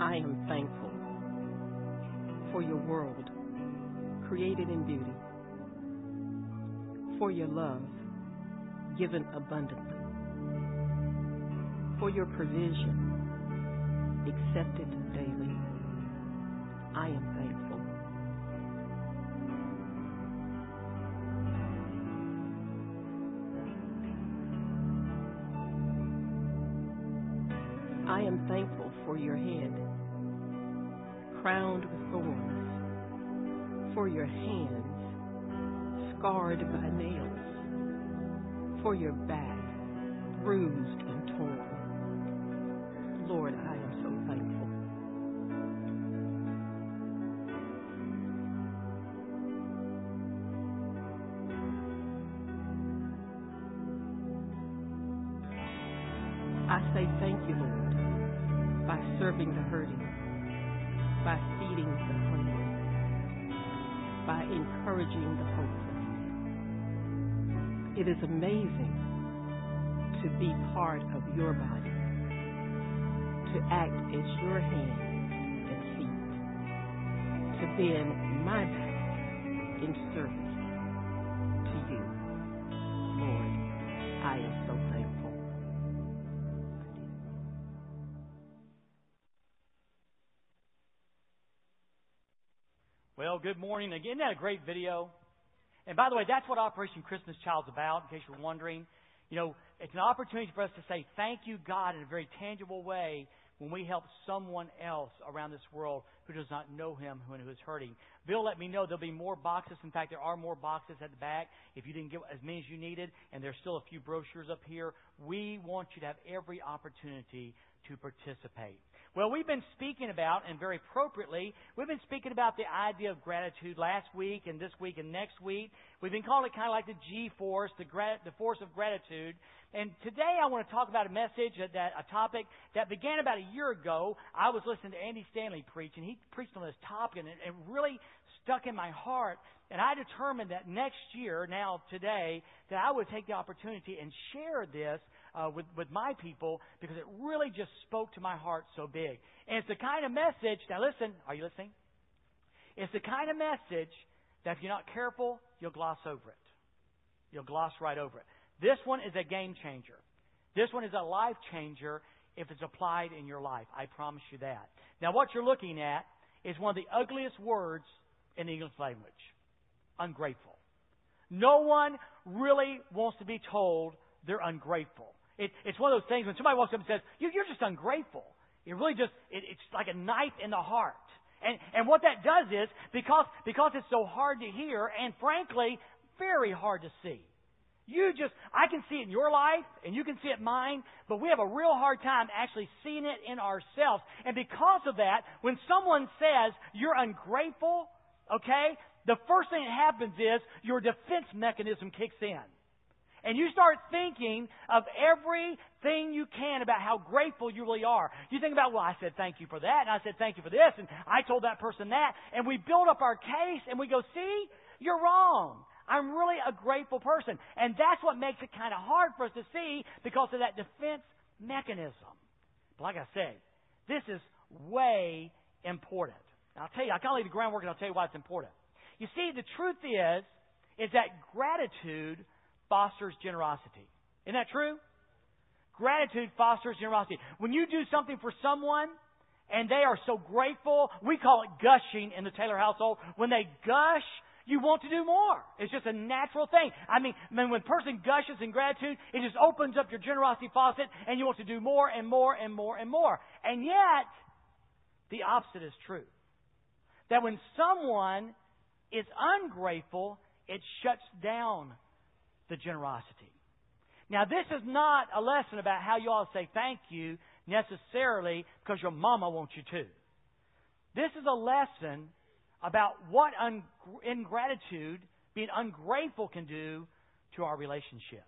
I am thankful for your world created in beauty, for your love given abundantly, for your provision accepted daily. I am thankful. Scarred by nails, for your back, bruised and torn. Lord, I am so thankful. I say thank you, Lord, by serving the hurting, by feeding the hungry, by encouraging the. It is amazing to be part of your body, to act as your hands and feet, to bend my back in service to you. Lord, I am so thankful. Well, good morning. Again, that a great video? And by the way, that's what Operation Christmas Child's about, in case you're wondering. You know, it's an opportunity for us to say thank you, God, in a very tangible way when we help someone else around this world who does not know Him and who is hurting. Bill let me know there'll be more boxes. In fact, there are more boxes at the back if you didn't get as many as you needed, and there's still a few brochures up here. We want you to have every opportunity to participate. Well, we've been speaking about, and very appropriately, we've been speaking about the idea of gratitude last week and this week and next week. We've been calling it kind of like the G force, the, gra- the force of gratitude. And today I want to talk about a message, that, a topic that began about a year ago. I was listening to Andy Stanley preach, and he preached on this topic, and it, it really stuck in my heart. And I determined that next year, now today, that I would take the opportunity and share this uh, with, with my people because it really just spoke to my heart so big. And it's the kind of message, now listen, are you listening? It's the kind of message that if you're not careful, you'll gloss over it. You'll gloss right over it. This one is a game changer. This one is a life changer if it's applied in your life. I promise you that. Now, what you're looking at is one of the ugliest words in the English language ungrateful. No one really wants to be told they're ungrateful. It, it's one of those things when somebody walks up and says, you, are just ungrateful. It really just, it, it's like a knife in the heart. And, and what that does is, because, because it's so hard to hear, and frankly, very hard to see. You just, I can see it in your life, and you can see it in mine, but we have a real hard time actually seeing it in ourselves. And because of that, when someone says you're ungrateful, okay, the first thing that happens is your defense mechanism kicks in. And you start thinking of everything you can about how grateful you really are. You think about, well, I said thank you for that, and I said thank you for this, and I told that person that, and we build up our case, and we go, see, you're wrong. I'm really a grateful person. And that's what makes it kind of hard for us to see because of that defense mechanism. But like I say, this is way important. I'll tell you, I can't leave the groundwork and I'll tell you why it's important. You see, the truth is, is that gratitude fosters generosity. Isn't that true? Gratitude fosters generosity. When you do something for someone and they are so grateful, we call it gushing in the Taylor household. When they gush, you want to do more. It's just a natural thing. I mean, when a person gushes in gratitude, it just opens up your generosity faucet and you want to do more and more and more and more. And yet, the opposite is true. That when someone is ungrateful, it shuts down the generosity. Now, this is not a lesson about how you ought to say thank you necessarily because your mama wants you to. This is a lesson about what ingratitude, being ungrateful, can do to our relationships.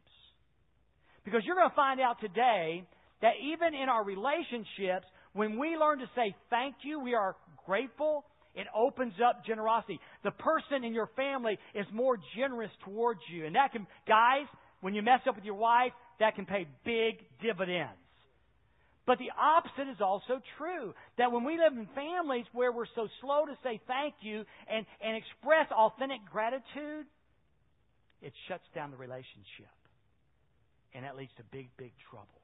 Because you're going to find out today that even in our relationships, when we learn to say thank you, we are grateful, it opens up generosity. The person in your family is more generous towards you. And that can, guys, when you mess up with your wife, that can pay big dividends. But the opposite is also true. That when we live in families where we're so slow to say thank you and, and express authentic gratitude, it shuts down the relationship. And that leads to big, big trouble.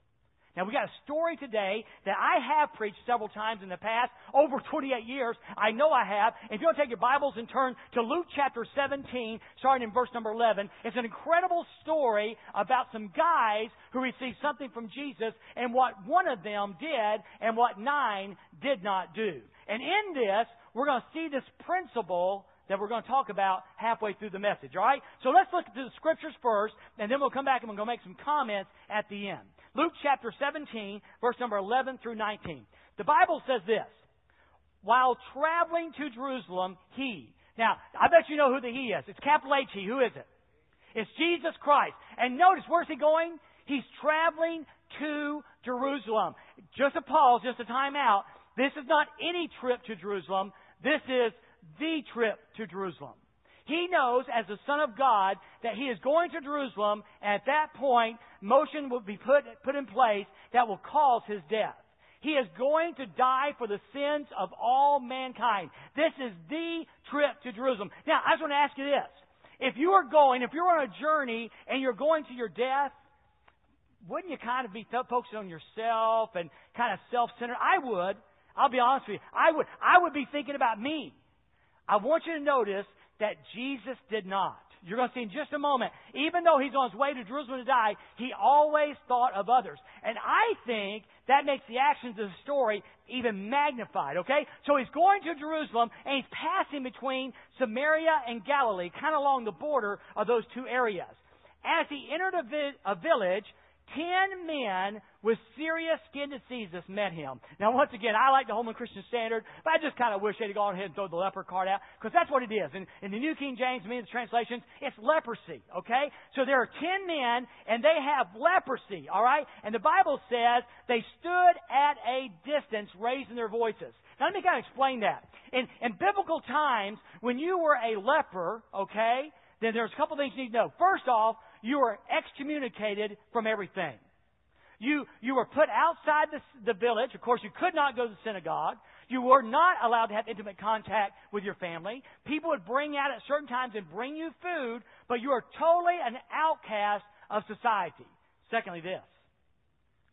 Now we got a story today that I have preached several times in the past, over 28 years. I know I have. If you want to take your Bibles and turn to Luke chapter 17, starting in verse number 11, it's an incredible story about some guys who received something from Jesus and what one of them did and what nine did not do. And in this, we're going to see this principle that we're going to talk about halfway through the message. All right? So let's look at the scriptures first, and then we'll come back and we'll go make some comments at the end. Luke chapter 17, verse number 11 through 19. The Bible says this. While traveling to Jerusalem, he. Now, I bet you know who the he is. It's capital H he. Who is it? It's Jesus Christ. And notice, where's he going? He's traveling to Jerusalem. Just a pause, just a time out. This is not any trip to Jerusalem. This is the trip to Jerusalem. He knows, as the Son of God, that he is going to Jerusalem, and at that point, motion will be put, put in place that will cause his death. He is going to die for the sins of all mankind. This is the trip to Jerusalem. Now, I just want to ask you this. If you are going, if you're on a journey and you're going to your death, wouldn't you kind of be focusing on yourself and kind of self-centered? I would. I'll be honest with you. I would. I would be thinking about me. I want you to notice that Jesus did not. You're going to see in just a moment, even though he's on his way to Jerusalem to die, he always thought of others. And I think that makes the actions of the story even magnified, okay? So he's going to Jerusalem and he's passing between Samaria and Galilee, kind of along the border of those two areas. As he entered a, vi- a village, Ten men with serious skin diseases met him. Now, once again, I like the Holman Christian Standard, but I just kind of wish they'd gone ahead and throw the leper card out, because that's what it is. In, in the New King James, many of the translations, it's leprosy, okay? So there are ten men, and they have leprosy, all right? And the Bible says they stood at a distance, raising their voices. Now, let me kind of explain that. In, in biblical times, when you were a leper, okay, then there's a couple things you need to know. First off, you were excommunicated from everything. You, you were put outside the, the village. Of course, you could not go to the synagogue. You were not allowed to have intimate contact with your family. People would bring out at certain times and bring you food, but you are totally an outcast of society. Secondly, this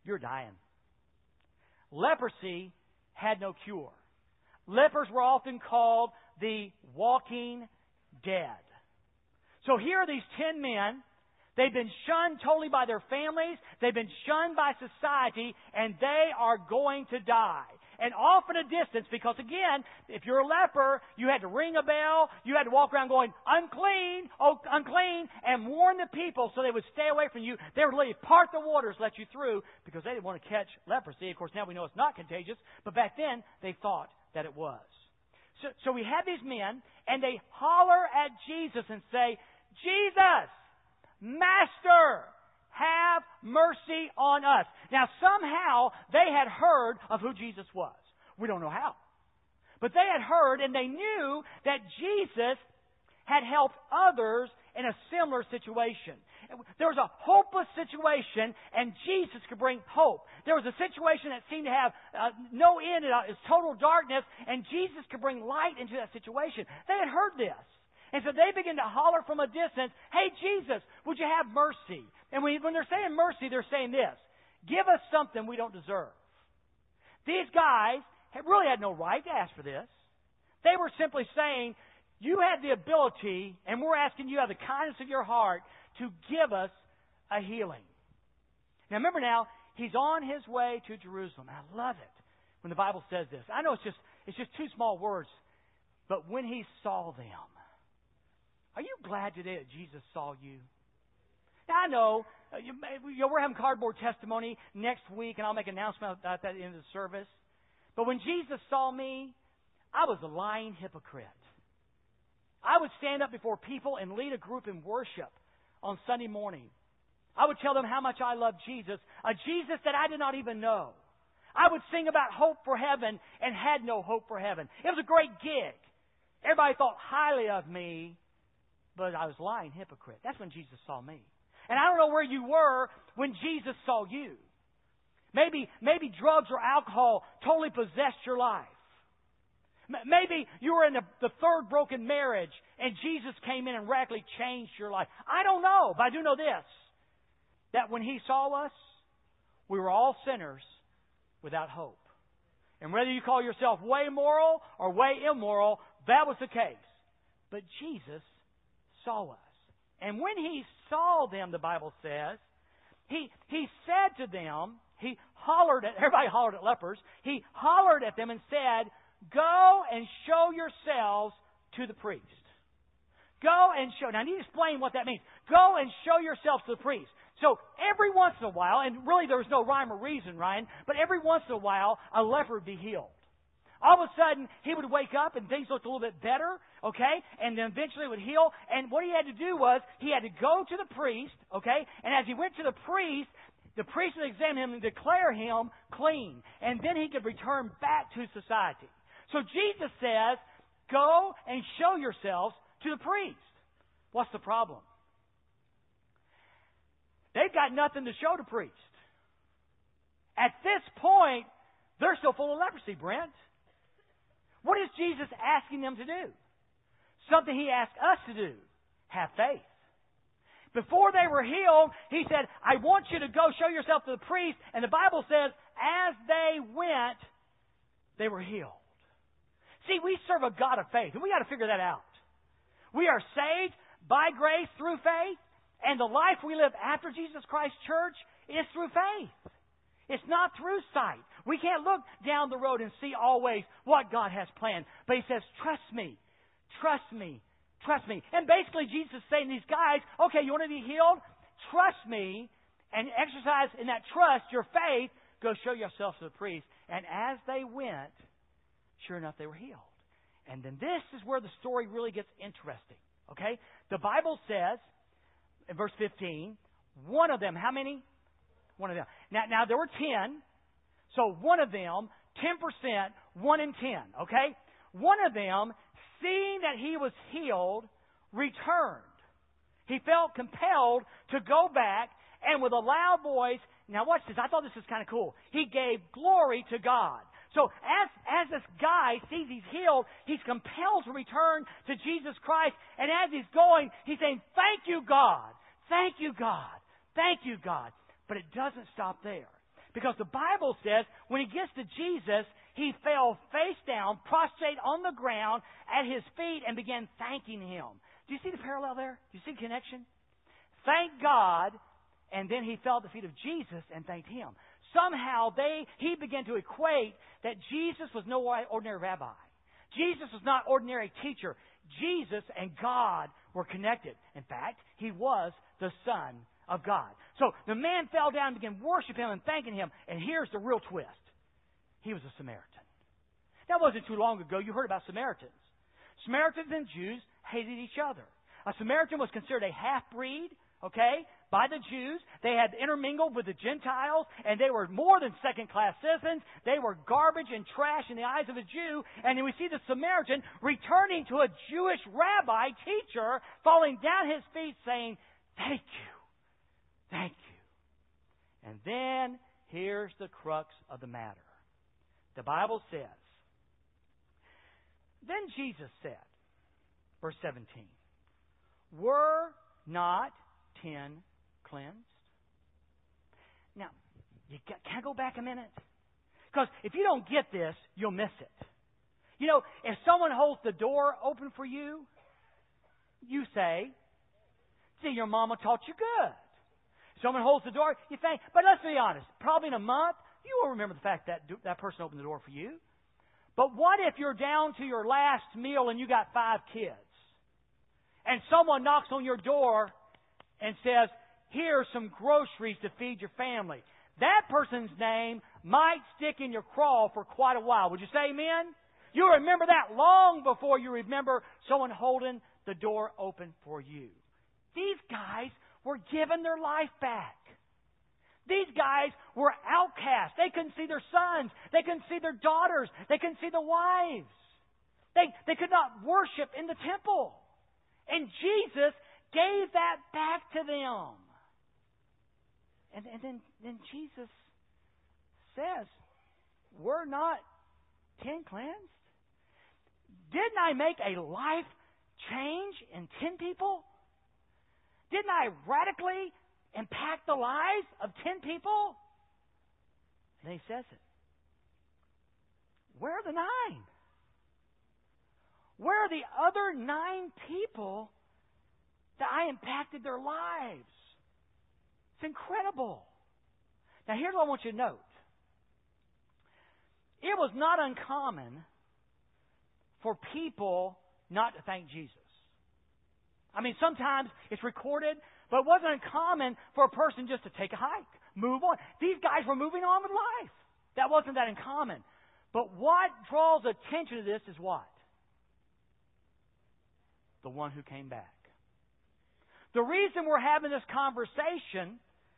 you're dying. Leprosy had no cure. Lepers were often called the walking dead. So here are these ten men They've been shunned totally by their families. They've been shunned by society, and they are going to die. And off in a distance, because again, if you're a leper, you had to ring a bell, you had to walk around going, unclean, oh, unclean, and warn the people so they would stay away from you. They would literally part the waters, let you through, because they didn't want to catch leprosy. Of course, now we know it's not contagious, but back then, they thought that it was. So, so we have these men, and they holler at Jesus and say, Jesus! Master, have mercy on us. Now, somehow they had heard of who Jesus was. We don't know how. But they had heard and they knew that Jesus had helped others in a similar situation. There was a hopeless situation, and Jesus could bring hope. There was a situation that seemed to have uh, no end, it was total darkness, and Jesus could bring light into that situation. They had heard this. And so they begin to holler from a distance, Hey, Jesus, would you have mercy? And when they're saying mercy, they're saying this Give us something we don't deserve. These guys really had no right to ask for this. They were simply saying, You have the ability, and we're asking you out of the kindness of your heart to give us a healing. Now remember now, he's on his way to Jerusalem. I love it when the Bible says this. I know it's just it's just two small words, but when he saw them, are you glad today that Jesus saw you? Now, I know uh, you, you know, we're having cardboard testimony next week, and I'll make an announcement at the end of the service. But when Jesus saw me, I was a lying hypocrite. I would stand up before people and lead a group in worship on Sunday morning. I would tell them how much I loved Jesus, a Jesus that I did not even know. I would sing about hope for heaven and had no hope for heaven. It was a great gig. Everybody thought highly of me, but I was lying hypocrite. That's when Jesus saw me. And I don't know where you were when Jesus saw you. Maybe, maybe drugs or alcohol totally possessed your life. Maybe you were in the, the third broken marriage and Jesus came in and radically changed your life. I don't know, but I do know this that when He saw us, we were all sinners without hope. And whether you call yourself way moral or way immoral, that was the case. But Jesus saw us. And when He saw them, the Bible says, He, he said to them, He hollered at, everybody hollered at lepers, He hollered at them and said, Go and show yourselves to the priest. Go and show. Now, I need to explain what that means. Go and show yourselves to the priest. So every once in a while, and really there was no rhyme or reason, Ryan, but every once in a while, a leper would be healed. All of a sudden, he would wake up and things looked a little bit better, okay? And then eventually it would heal. And what he had to do was, he had to go to the priest, okay? And as he went to the priest, the priest would examine him and declare him clean. And then he could return back to society. So Jesus says, Go and show yourselves to the priest. What's the problem? They've got nothing to show the priest. At this point, they're still full of leprosy, Brent. What is Jesus asking them to do? Something he asked us to do have faith. Before they were healed, he said, I want you to go show yourself to the priest. And the Bible says, as they went, they were healed. See, we serve a God of faith, and we got to figure that out. We are saved by grace through faith, and the life we live after Jesus Christ Church is through faith. It's not through sight. We can't look down the road and see always what God has planned. But He says, trust me, trust me, trust me. And basically, Jesus is saying these guys, okay, you want to be healed? Trust me and exercise in that trust your faith. Go show yourself to the priest. And as they went, Sure enough, they were healed. And then this is where the story really gets interesting. Okay? The Bible says, in verse 15, one of them, how many? One of them. Now, now there were 10. So one of them, 10%, 1 in 10. Okay? One of them, seeing that he was healed, returned. He felt compelled to go back and with a loud voice, now watch this, I thought this was kind of cool. He gave glory to God. So as, as this guy sees he's healed, he's compelled to return to Jesus Christ. And as he's going, he's saying, Thank you, God. Thank you, God. Thank you, God. But it doesn't stop there. Because the Bible says when he gets to Jesus, he fell face down, prostrate on the ground at his feet, and began thanking him. Do you see the parallel there? Do you see the connection? Thank God, and then he fell at the feet of Jesus and thanked him somehow they, he began to equate that Jesus was no ordinary rabbi. Jesus was not ordinary teacher. Jesus and God were connected. In fact, he was the Son of God. So the man fell down and began worshiping him and thanking him. And here's the real twist. He was a Samaritan. That wasn't too long ago. You heard about Samaritans. Samaritans and Jews hated each other. A Samaritan was considered a half breed, okay? by the Jews. They had intermingled with the Gentiles, and they were more than second class citizens. They were garbage and trash in the eyes of a Jew. And we see the Samaritan returning to a Jewish rabbi, teacher, falling down his feet saying, Thank you. Thank you. And then here's the crux of the matter. The Bible says, Then Jesus said, verse 17, Were not ten cleansed? Now, you can I go back a minute? Because if you don't get this, you'll miss it. You know, if someone holds the door open for you, you say, see, your mama taught you good. Someone holds the door, you think, but let's be honest, probably in a month, you will remember the fact that that person opened the door for you. But what if you're down to your last meal and you got five kids? And someone knocks on your door and says, here's some groceries to feed your family. That person's name might stick in your craw for quite a while. Would you say amen? You remember that long before you remember someone holding the door open for you. These guys were given their life back. These guys were outcasts. They couldn't see their sons. They couldn't see their daughters. They couldn't see the wives. They, they could not worship in the temple. And Jesus gave that back to them. And, and then, then Jesus says, We're not ten cleansed? Didn't I make a life change in ten people? Didn't I radically impact the lives of ten people? And he says it. Where are the nine? Where are the other nine people that I impacted their lives? It's incredible. Now, here's what I want you to note it was not uncommon for people not to thank Jesus. I mean, sometimes it's recorded, but it wasn't uncommon for a person just to take a hike, move on. These guys were moving on with life. That wasn't that uncommon. But what draws attention to this is what? The one who came back. The reason we're having this conversation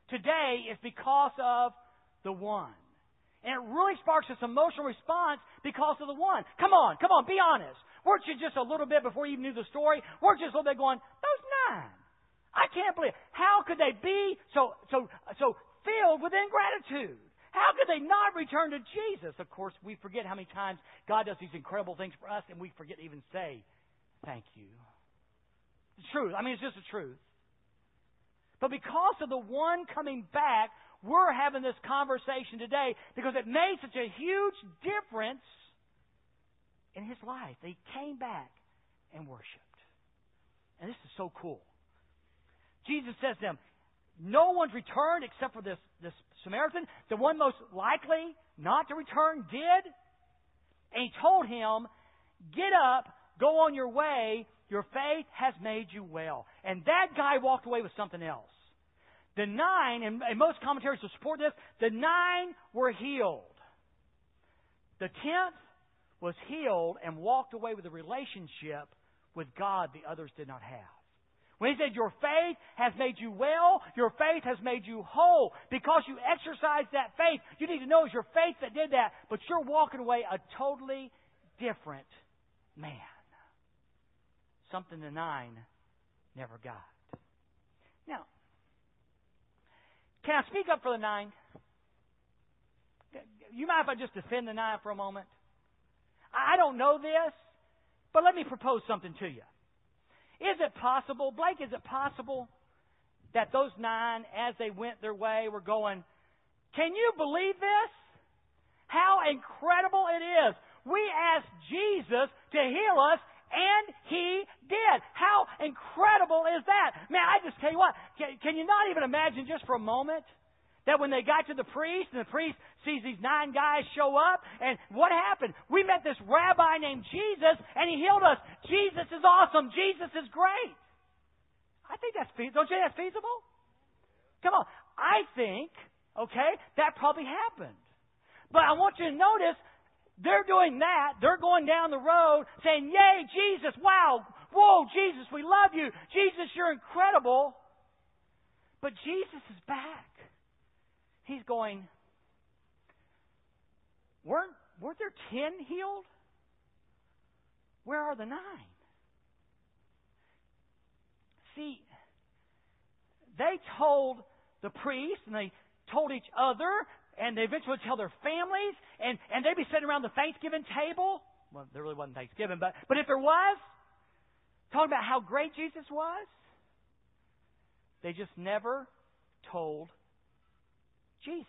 today is because of the one. And it really sparks this emotional response because of the one. Come on, come on, be honest. Weren't you just a little bit before you even knew the story? Weren't you just a little bit going, those nine? I can't believe. How could they be so so so filled with ingratitude? How could they not return to Jesus? Of course, we forget how many times God does these incredible things for us, and we forget to even say, "Thank you." The truth. I mean, it's just the truth. But because of the one coming back, we're having this conversation today because it made such a huge difference in his life. He came back and worshiped. And this is so cool. Jesus says to them, No one's returned except for this, this Samaritan. The one most likely not to return did. And he told him, Get up, go on your way. Your faith has made you well. And that guy walked away with something else. The nine, and, and most commentaries will support this, the nine were healed. The tenth was healed and walked away with a relationship with God the others did not have. When he said, Your faith has made you well, your faith has made you whole. Because you exercised that faith, you need to know it's your faith that did that, but you're walking away a totally different man. Something the nine never got. Now, can I speak up for the nine? You mind if I just defend the nine for a moment? I don't know this, but let me propose something to you. Is it possible, Blake, is it possible that those nine, as they went their way, were going, Can you believe this? How incredible it is. We asked Jesus to heal us, and he did. How incredible is that? Man, I just tell you what, can, can you not even imagine just for a moment that when they got to the priest and the priest sees these nine guys show up and what happened? We met this rabbi named Jesus and he healed us. Jesus is awesome. Jesus is great. I think that's feasible. Don't you think that's feasible? Come on. I think, okay, that probably happened. But I want you to notice they're doing that. They're going down the road saying, Yay, Jesus, wow, whoa, Jesus, we love you. Jesus, you're incredible. But Jesus is back. He's going, weren't, weren't there ten healed? Where are the nine? See, they told the priest and they told each other and they eventually tell their families, and, and they'd be sitting around the Thanksgiving table. Well, there really wasn't Thanksgiving, but, but if there was, talking about how great Jesus was, they just never told Jesus.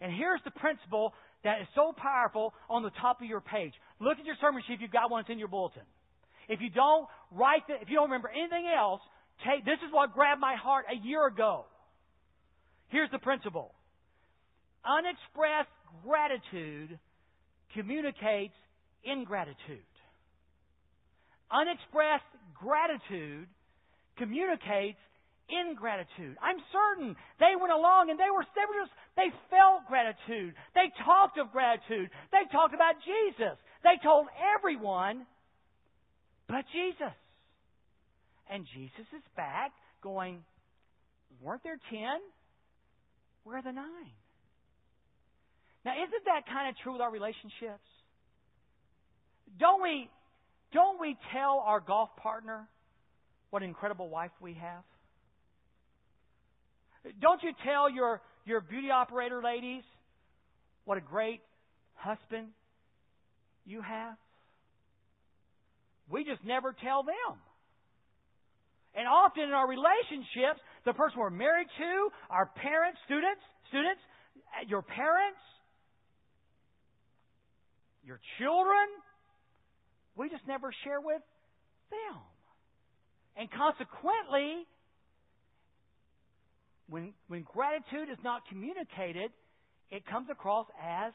And here's the principle that is so powerful on the top of your page. Look at your sermon sheet if you've got one, it's in your bulletin. If you don't write the, if you don't remember anything else, take, this is what grabbed my heart a year ago. Here's the principle unexpressed gratitude communicates ingratitude. Unexpressed gratitude communicates ingratitude. I'm certain they went along and they were, they were just, they felt gratitude. They talked of gratitude. They talked about Jesus. They told everyone but Jesus. And Jesus is back going, weren't there ten? Where are the nine? Now, isn't that kind of true with our relationships? Don't we, don't we tell our golf partner what an incredible wife we have? Don't you tell your, you're beauty operator, ladies, what a great husband you have. We just never tell them. And often in our relationships, the person we're married to, our parents, students, students, your parents, your children, we just never share with them. And consequently, when, when gratitude is not communicated, it comes across as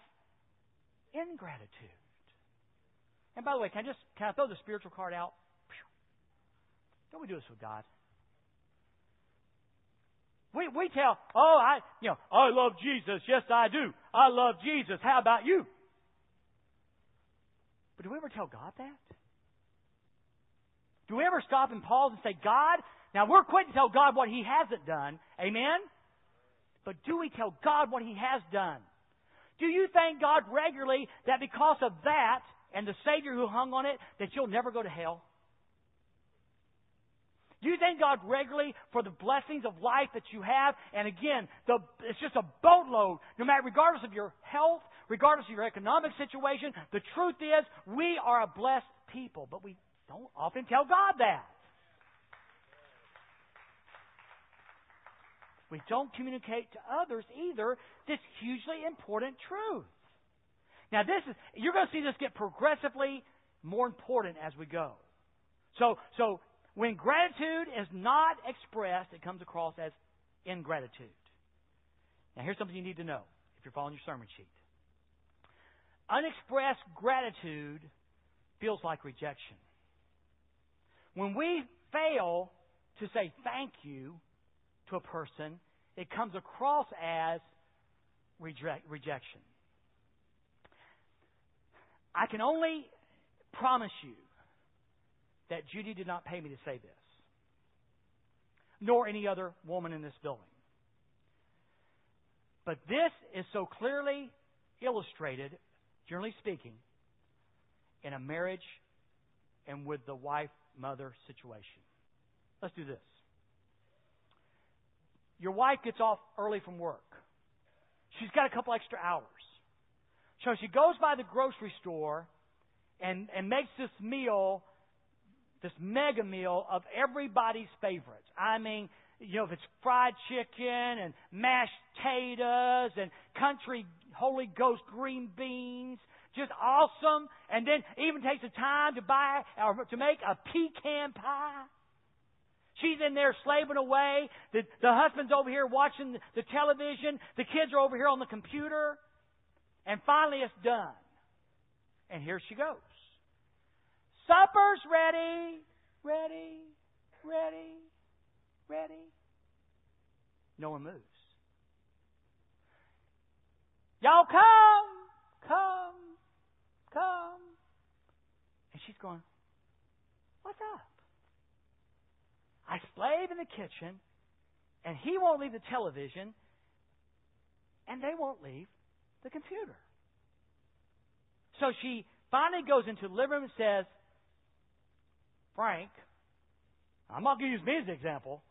ingratitude. And by the way, can I just can I throw the spiritual card out? Don't we do this with God? We we tell, oh I you know, I love Jesus, yes I do. I love Jesus. How about you? But do we ever tell God that? Do we ever stop and pause and say, God, now we're quick to tell God what He hasn't done. Amen? But do we tell God what He has done? Do you thank God regularly that because of that and the Savior who hung on it, that you'll never go to hell? Do you thank God regularly for the blessings of life that you have? And again, the, it's just a boatload. No matter, regardless of your health, regardless of your economic situation, the truth is we are a blessed people, but we don't often tell God that. We don't communicate to others either this hugely important truth. Now, this is you're going to see this get progressively more important as we go. So, so when gratitude is not expressed, it comes across as ingratitude. Now, here's something you need to know if you're following your sermon sheet. Unexpressed gratitude feels like rejection. When we fail to say thank you to a person, it comes across as reject, rejection. I can only promise you that Judy did not pay me to say this, nor any other woman in this building. But this is so clearly illustrated, generally speaking, in a marriage and with the wife mother situation. Let's do this. Your wife gets off early from work. She's got a couple extra hours. So she goes by the grocery store and, and makes this meal, this mega meal of everybody's favorites. I mean, you know, if it's fried chicken and mashed potatoes and country Holy Ghost green beans, just awesome. And then even takes the time to buy or to make a pecan pie. She's in there slaving away. The, the husband's over here watching the, the television. The kids are over here on the computer. And finally it's done. And here she goes. Supper's ready. Ready. Ready. Ready. No one moves. Y'all come. Come. Come. And she's going, What's up? I slave in the kitchen, and he won't leave the television, and they won't leave the computer. So she finally goes into the living room and says, Frank, I'm not going to use me as an example.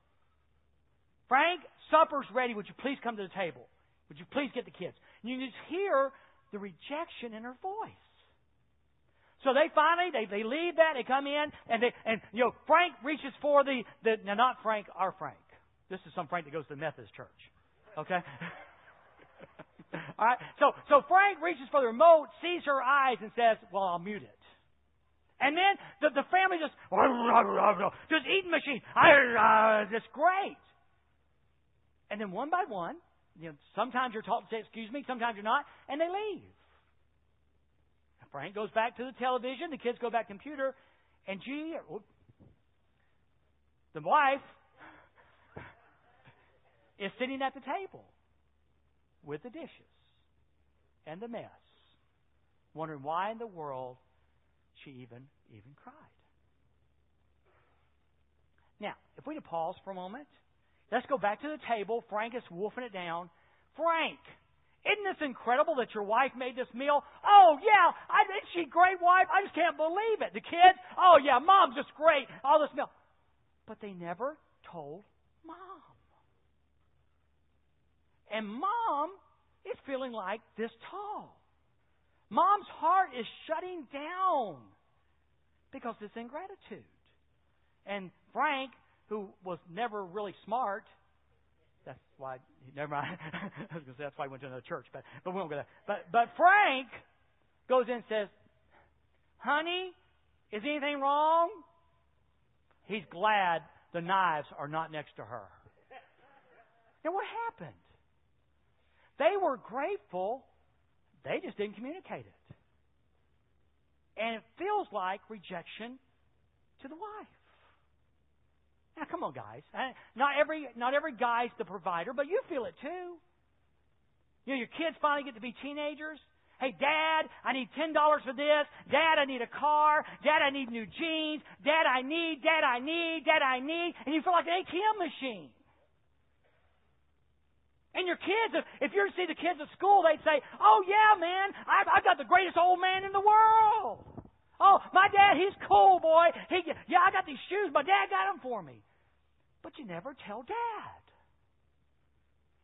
Frank, supper's ready. Would you please come to the table? Would you please get the kids? And you just hear the rejection in her voice. So they finally they, they leave that, they come in, and they and you know Frank reaches for the, the now not Frank, our Frank. This is some Frank that goes to the Methodist church. Okay? All right. So so Frank reaches for the remote, sees her eyes, and says, "Well, I'll mute it." And then the the family just just eating machine. It's great. And then one by one, you know, sometimes you're taught to say excuse me, sometimes you're not, and they leave. Frank goes back to the television, the kids go back to computer, and gee, the wife, is sitting at the table with the dishes and the mess, wondering why in the world she even even cried. Now, if we pause for a moment, let's go back to the table. Frank is wolfing it down. Frank, isn't this incredible that your wife made this meal? Oh, yeah, I, isn't she a great wife? I just can't believe it. The kids, oh, yeah, mom's just great. All this meal. But they never told mom. And mom is feeling like this tall. Mom's heart is shutting down because it's ingratitude. And Frank, who was never really smart, that's why, never mind. I was going to say that's why he went to another church, but, but we won't go there. But, but Frank goes in and says, Honey, is anything wrong? He's glad the knives are not next to her. Now, what happened? They were grateful, they just didn't communicate it. And it feels like rejection to the wife. Now, come on, guys. Uh, not every not every guy's the provider, but you feel it too. You know, your kids finally get to be teenagers. Hey, Dad, I need ten dollars for this. Dad, I need a car. Dad, I need new jeans. Dad, I need. Dad, I need. Dad, I need. And you feel like an ATM machine. And your kids, if you see the kids at school, they'd say, "Oh yeah, man, I've, I've got the greatest old man in the world." Oh, my dad, he's cool, boy. He, yeah, I got these shoes. My dad got them for me. But you never tell dad.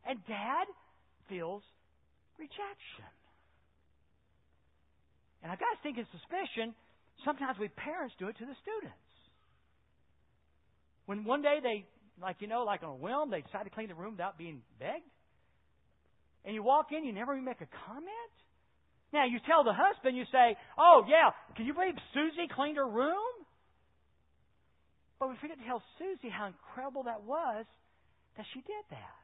And dad feels rejection. And I've got to think in suspicion, sometimes we parents do it to the students. When one day they, like you know, like on a whim, they decide to clean the room without being begged, and you walk in, you never even make a comment? Now, you tell the husband, you say, Oh, yeah, can you believe Susie cleaned her room? But we forget to tell Susie how incredible that was that she did that.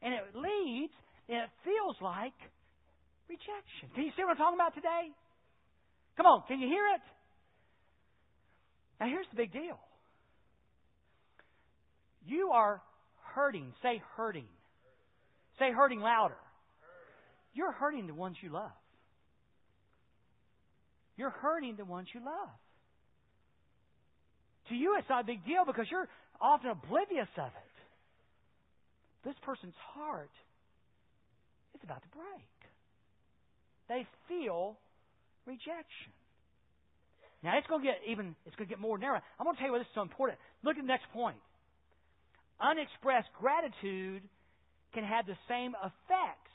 And it leads, and it feels like rejection. Can you see what I'm talking about today? Come on, can you hear it? Now, here's the big deal. You are hurting. Say hurting. Say hurting louder. You're hurting the ones you love. You're hurting the ones you love. To you, it's not a big deal because you're often oblivious of it. This person's heart is about to break. They feel rejection. Now it's going to get even. It's going to get more narrow. I'm going to tell you why this is so important. Look at the next point. Unexpressed gratitude can have the same effects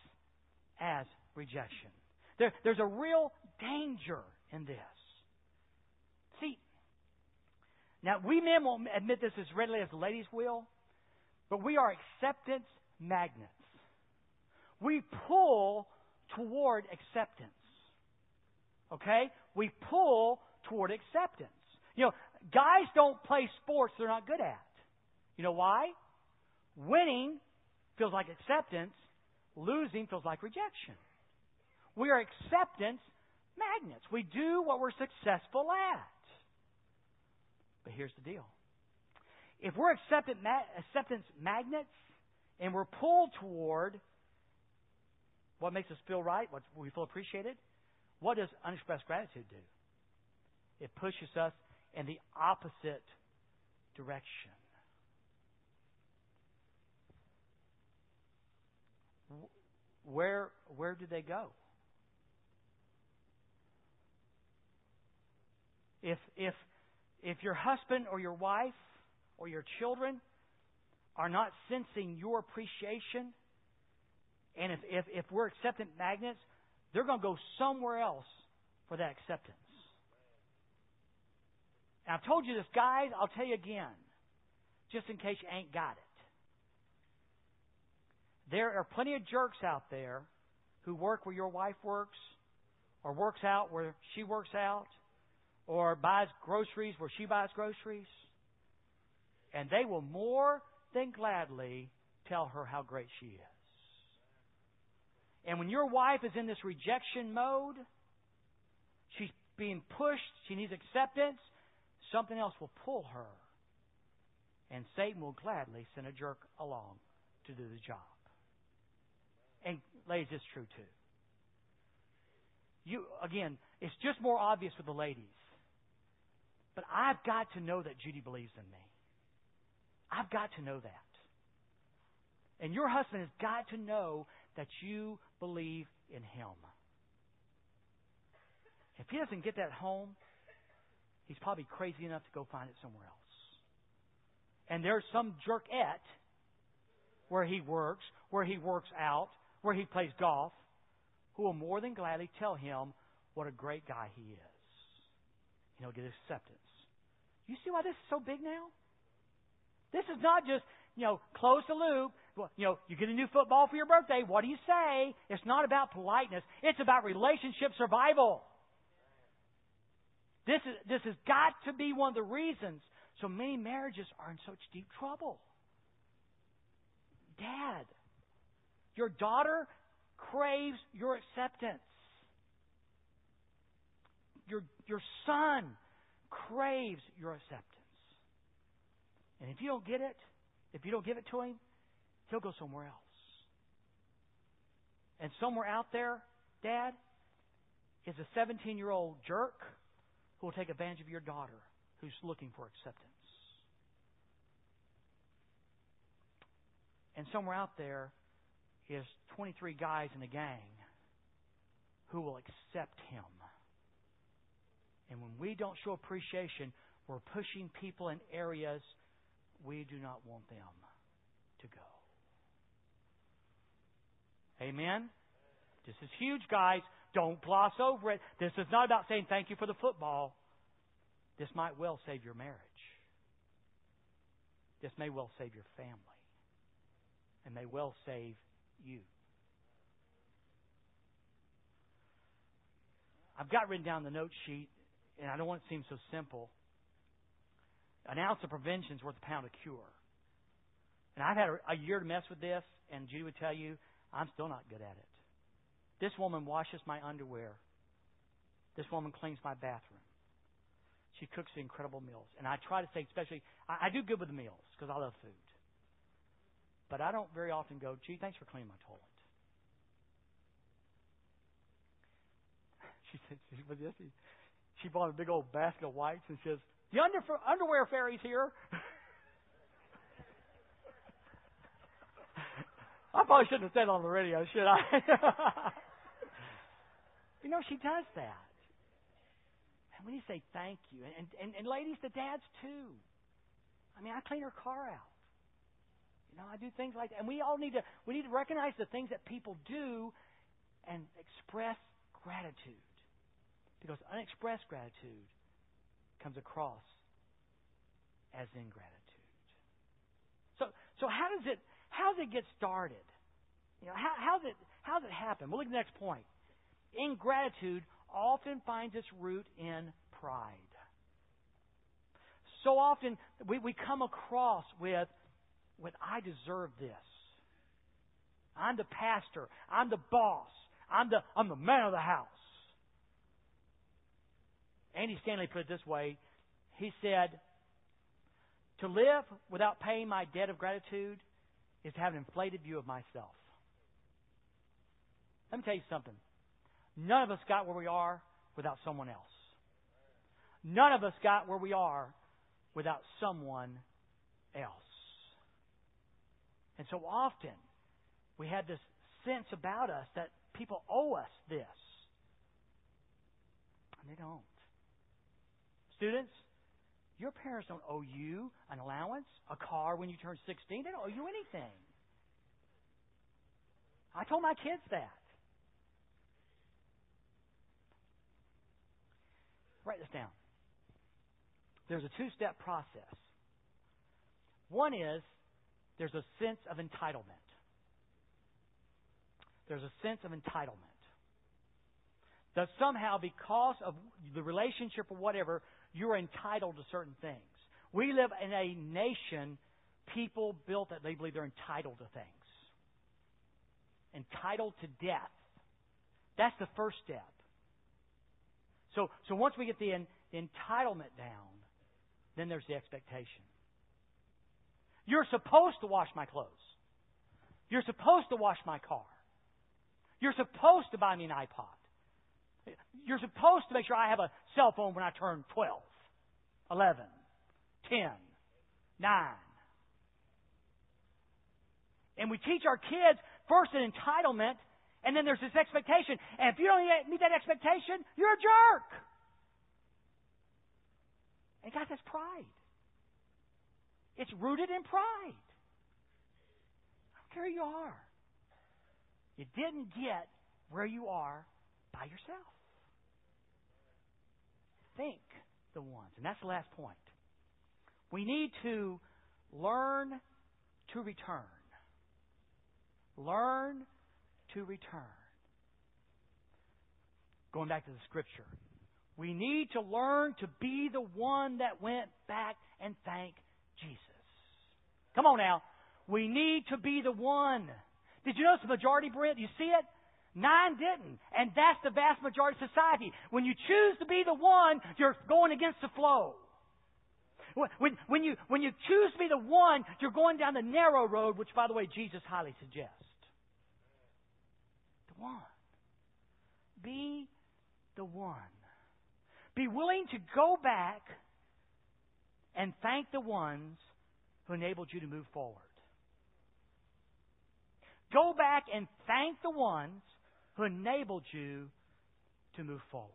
as rejection. There, there's a real danger in this. See, now we men won't admit this as readily as the ladies will, but we are acceptance magnets. We pull toward acceptance. Okay? We pull toward acceptance. You know, guys don't play sports they're not good at. You know why? Winning feels like acceptance, losing feels like rejection. We are acceptance magnets. We do what we're successful at. But here's the deal. If we're acceptance magnets and we're pulled toward what makes us feel right, what we feel appreciated, what does unexpressed gratitude do? It pushes us in the opposite direction. where where do they go? If if if your husband or your wife or your children are not sensing your appreciation, and if if, if we're acceptance magnets, they're going to go somewhere else for that acceptance. And I've told you this, guys. I'll tell you again, just in case you ain't got it. There are plenty of jerks out there who work where your wife works, or works out where she works out, or buys groceries where she buys groceries. And they will more than gladly tell her how great she is. And when your wife is in this rejection mode, she's being pushed, she needs acceptance, something else will pull her. And Satan will gladly send a jerk along to do the job. And ladies, it's true too. You again, it's just more obvious with the ladies. But I've got to know that Judy believes in me. I've got to know that. And your husband has got to know that you believe in him. If he doesn't get that home, he's probably crazy enough to go find it somewhere else. And there's some jerkette where he works, where he works out, where he plays golf, who will more than gladly tell him what a great guy he is. And he'll get acceptance. You see why this is so big now? This is not just, you know, close the loop. You know, you get a new football for your birthday. What do you say? It's not about politeness. It's about relationship survival. This is this has got to be one of the reasons so many marriages are in such deep trouble. Dad, your daughter craves your acceptance. Your, your son craves your acceptance. And if you don't get it, if you don't give it to him, he'll go somewhere else. And somewhere out there, Dad, is a 17 year old jerk who will take advantage of your daughter who's looking for acceptance. And somewhere out there is 23 guys in a gang who will accept him. And when we don't show appreciation, we're pushing people in areas we do not want them to go. Amen? This is huge, guys. Don't gloss over it. This is not about saying thank you for the football. This might well save your marriage. This may well save your family. And may well save you. I've got written down the note sheet, and I don't want it to seem so simple. An ounce of prevention is worth a pound of cure. And I've had a, year to mess with this, and Judy would tell you, I'm still not good at it. This woman washes my underwear. This woman cleans my bathroom. She cooks incredible meals. And I try to say, especially, I, I do good with the meals because I love food. But I don't very often go, gee, thanks for cleaning my toilet. She said, she, she bought a big old basket of wipes and says, the under, underwear fairy's here. I probably shouldn't have said on the radio, should I? you know, she does that. And when you say thank you, and, and, and ladies, the dads too. I mean, I clean her car out. You know, I do things like that. And we all need to we need to recognize the things that people do and express gratitude. Because unexpressed gratitude comes across as ingratitude. So so how does it how does it get started? You know, how how does it how does it happen? Well look at the next point. Ingratitude often finds its root in pride. So often we, we come across with when I deserve this. I'm the pastor. I'm the boss. I'm the, I'm the man of the house. Andy Stanley put it this way. He said, To live without paying my debt of gratitude is to have an inflated view of myself. Let me tell you something. None of us got where we are without someone else. None of us got where we are without someone else. And so often, we have this sense about us that people owe us this. And they don't. Students, your parents don't owe you an allowance, a car when you turn 16. They don't owe you anything. I told my kids that. Write this down. There's a two step process. One is there's a sense of entitlement. There's a sense of entitlement. That somehow, because of the relationship or whatever, you're entitled to certain things. We live in a nation, people built that they believe they're entitled to things. Entitled to death. That's the first step. So, so once we get the, the entitlement down, then there's the expectation. You're supposed to wash my clothes. You're supposed to wash my car. You're supposed to buy me an iPod. You're supposed to make sure I have a cell phone when I turn 12, 11, 10, 9. And we teach our kids first an entitlement, and then there's this expectation. And if you don't meet that expectation, you're a jerk. And guys, that's pride. It's rooted in pride. care who you are. You didn't get where you are by yourself. Think the ones. And that's the last point. We need to learn to return. Learn to return. Going back to the scripture. We need to learn to be the one that went back and thanked Jesus. Come on now. We need to be the one. Did you notice the majority, Brent? You see it? Nine didn't. And that's the vast majority of society. When you choose to be the one, you're going against the flow. When, when, you, when you choose to be the one, you're going down the narrow road, which, by the way, Jesus highly suggests. The one. Be the one. Be willing to go back and thank the ones who enabled you to move forward. Go back and thank the ones who enabled you to move forward.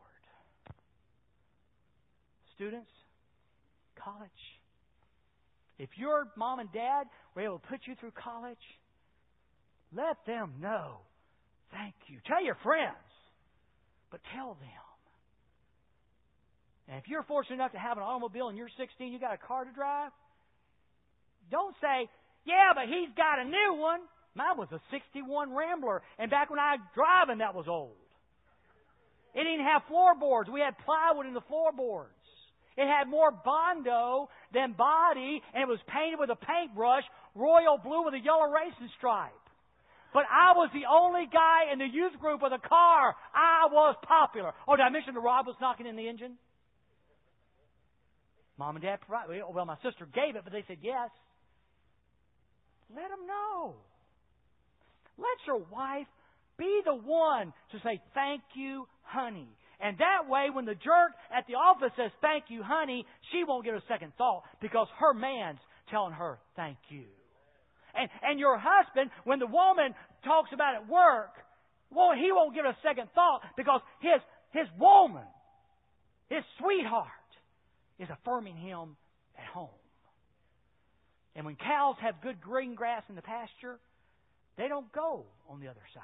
Students, college. If your mom and dad were able to put you through college, let them know. Thank you. Tell your friends, but tell them. And if you're fortunate enough to have an automobile and you're 16, you got a car to drive, don't say, yeah, but he's got a new one. Mine was a 61 Rambler, and back when I was driving, that was old. It didn't have floorboards. We had plywood in the floorboards. It had more bondo than body, and it was painted with a paintbrush, royal blue with a yellow racing stripe. But I was the only guy in the youth group with a car. I was popular. Oh, did I mention the rod was knocking in the engine? Mom and Dad provided. Well, my sister gave it, but they said yes. Let them know. Let your wife be the one to say, Thank you, honey. And that way, when the jerk at the office says, Thank you, honey, she won't get a second thought because her man's telling her, Thank you. And, and your husband, when the woman talks about at work, well, he won't give a second thought because his, his woman, his sweetheart, is affirming him at home. And when cows have good green grass in the pasture, they don't go on the other side.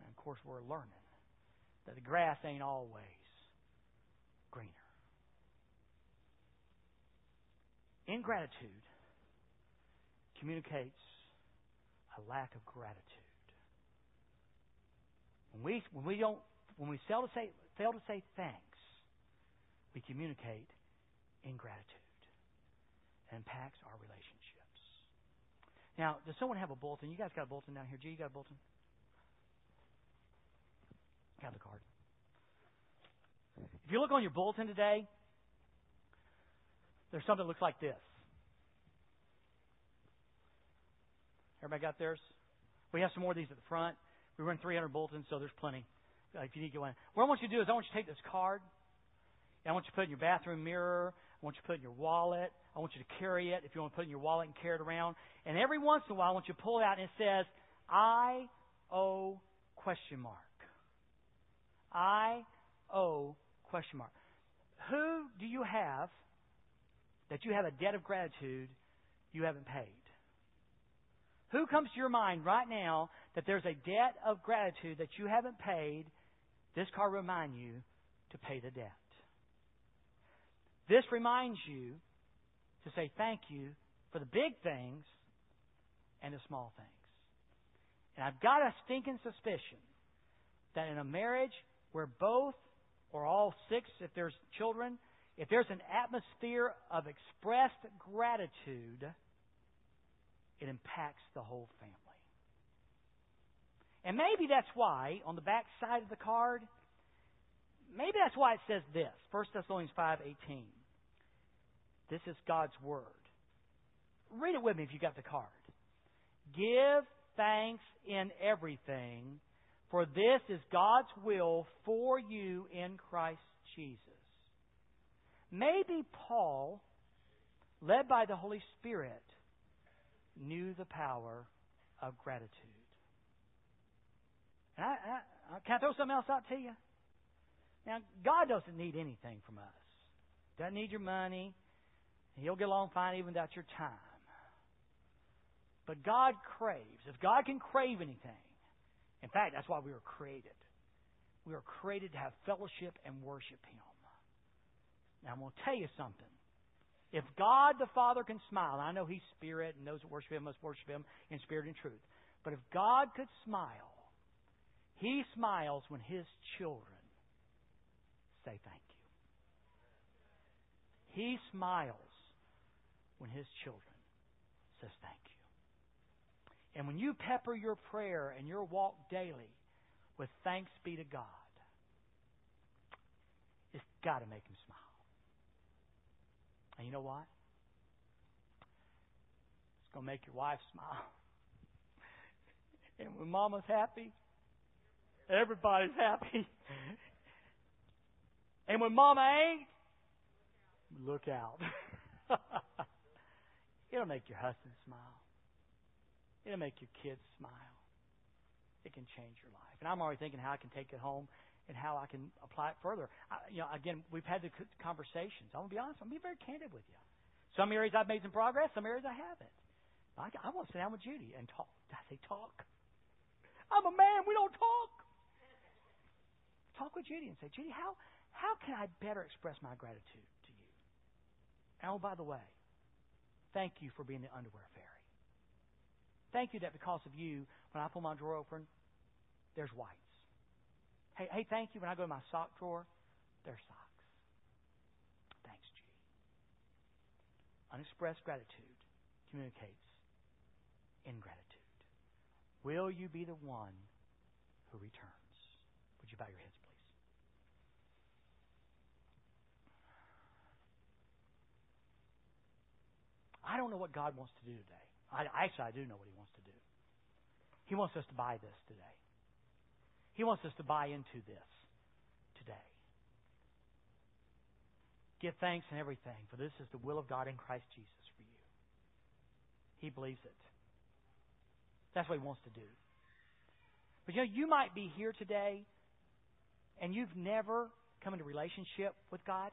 And of course, we're learning that the grass ain't always greener. Ingratitude communicates a lack of gratitude. When we when we don't when we fail to say fail to say thanks, we communicate ingratitude. It impacts our relationships. Now, does someone have a bulletin? You guys got a bulletin down here. G, you got a bulletin? Have the card. If you look on your bulletin today, there's something that looks like this. Everybody got theirs? We have some more of these at the front. We run 300 bulletins, so there's plenty. Uh, if you need to one. What I want you to do is I want you to take this card, I want you to put it in your bathroom mirror. I want you to put it in your wallet. I want you to carry it if you want to put it in your wallet and carry it around. And every once in a while, I want you to pull it out and it says, I owe question mark. I owe question mark. Who do you have that you have a debt of gratitude you haven't paid? Who comes to your mind right now that there's a debt of gratitude that you haven't paid? This card reminds you to pay the debt. This reminds you to say thank you for the big things and the small things. And I've got a stinking suspicion that in a marriage where both or all six, if there's children, if there's an atmosphere of expressed gratitude, it impacts the whole family. And maybe that's why, on the back side of the card, maybe that's why it says this 1 Thessalonians 5.18. This is God's Word. Read it with me if you got the card. Give thanks in everything, for this is God's will for you in Christ Jesus. Maybe Paul, led by the Holy Spirit, knew the power of gratitude. And I, I, can I throw something else out to you? Now, God doesn't need anything from us. Doesn't need your money. He'll get along fine even without your time. But God craves. If God can crave anything, in fact, that's why we were created. We were created to have fellowship and worship Him. Now, I'm going to tell you something. If God the Father can smile, I know He's spirit and those that worship Him must worship Him in spirit and truth. But if God could smile, He smiles when His children say thank you. He smiles when His children says thank you. And when you pepper your prayer and your walk daily with thanks be to God, it's got to make Him smile. And you know what? It's going to make your wife smile. And when mama's happy, everybody's happy. And when mama ain't, look out. It'll make your husband smile. It'll make your kids smile. It can change your life. And I'm already thinking how I can take it home and how I can apply it further. I, you know, again, we've had the conversations. I'm gonna be honest. I'm gonna be very candid with you. Some areas I've made some progress. Some areas I haven't. I, I want to sit down with Judy and talk. I say talk? I'm a man. We don't talk. Talk with Judy and say, Judy, how how can I better express my gratitude to you? And oh, by the way, thank you for being the underwear fairy. Thank you that because of you, when I pull my drawer open, there's whites. Hey, hey, thank you when I go to my sock drawer, there's socks. Thanks, G. Unexpressed gratitude communicates ingratitude. Will you be the one who returns? Would you bow your heads, please? I don't know what God wants to do today. I, actually, I do know what He wants to do. He wants us to buy this today. He wants us to buy into this today. Give thanks in everything, for this is the will of God in Christ Jesus for you. He believes it. That's what He wants to do. But you know, you might be here today and you've never come into relationship with God.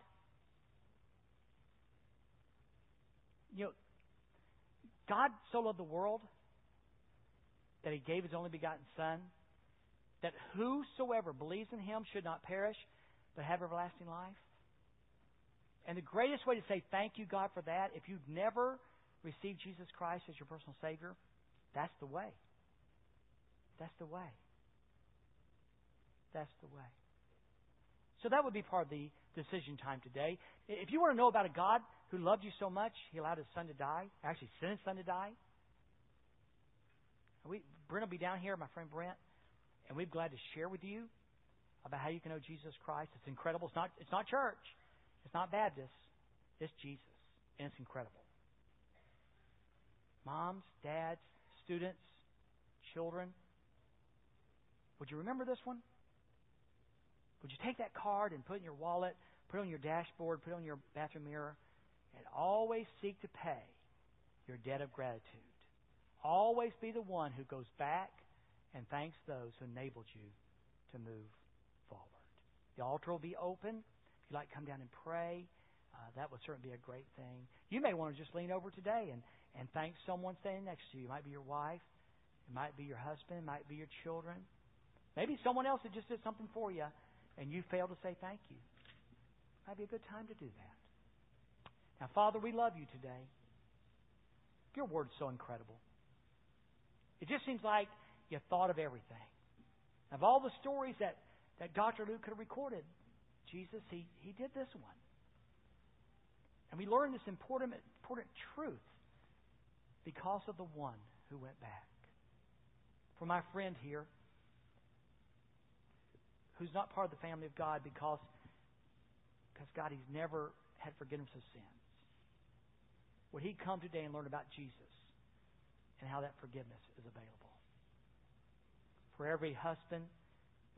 You know, God so loved the world that he gave his only begotten Son, that whosoever believes in him should not perish, but have everlasting life. And the greatest way to say thank you, God, for that, if you've never received Jesus Christ as your personal Savior, that's the way. That's the way. That's the way. So that would be part of the decision time today. If you want to know about a God who loved you so much, He allowed His Son to die, actually sent His Son to die. We, Brent will be down here, my friend Brent, and we're glad to share with you about how you can know Jesus Christ. It's incredible. It's not, it's not church. It's not Baptist. It's Jesus. And it's incredible. Moms, dads, students, children, would you remember this one? Would you take that card and put it in your wallet, put it on your dashboard, put it on your bathroom mirror, and always seek to pay your debt of gratitude? Always be the one who goes back and thanks those who enabled you to move forward. The altar will be open. If you'd like to come down and pray, uh, that would certainly be a great thing. You may want to just lean over today and, and thank someone standing next to you. It might be your wife, it might be your husband, it might be your children. Maybe someone else that just did something for you and you fail to say thank you. Might be a good time to do that. Now, Father, we love you today. Your word's so incredible. It just seems like you thought of everything. Of all the stories that, that Dr. Luke could have recorded, Jesus, he, he did this one. And we learn this important, important truth because of the one who went back. For my friend here, who's not part of the family of God because, because God, he's never had forgiveness of sins. Would he come today and learn about Jesus and how that forgiveness is available? For every husband,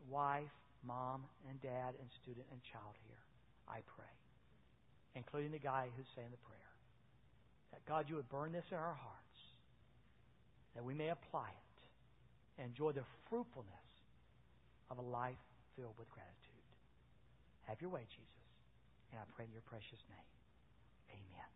wife, mom, and dad, and student and child here, I pray, including the guy who's saying the prayer, that God, you would burn this in our hearts, that we may apply it and enjoy the fruitfulness of a life filled with gratitude. Have your way, Jesus. And I pray in your precious name. Amen.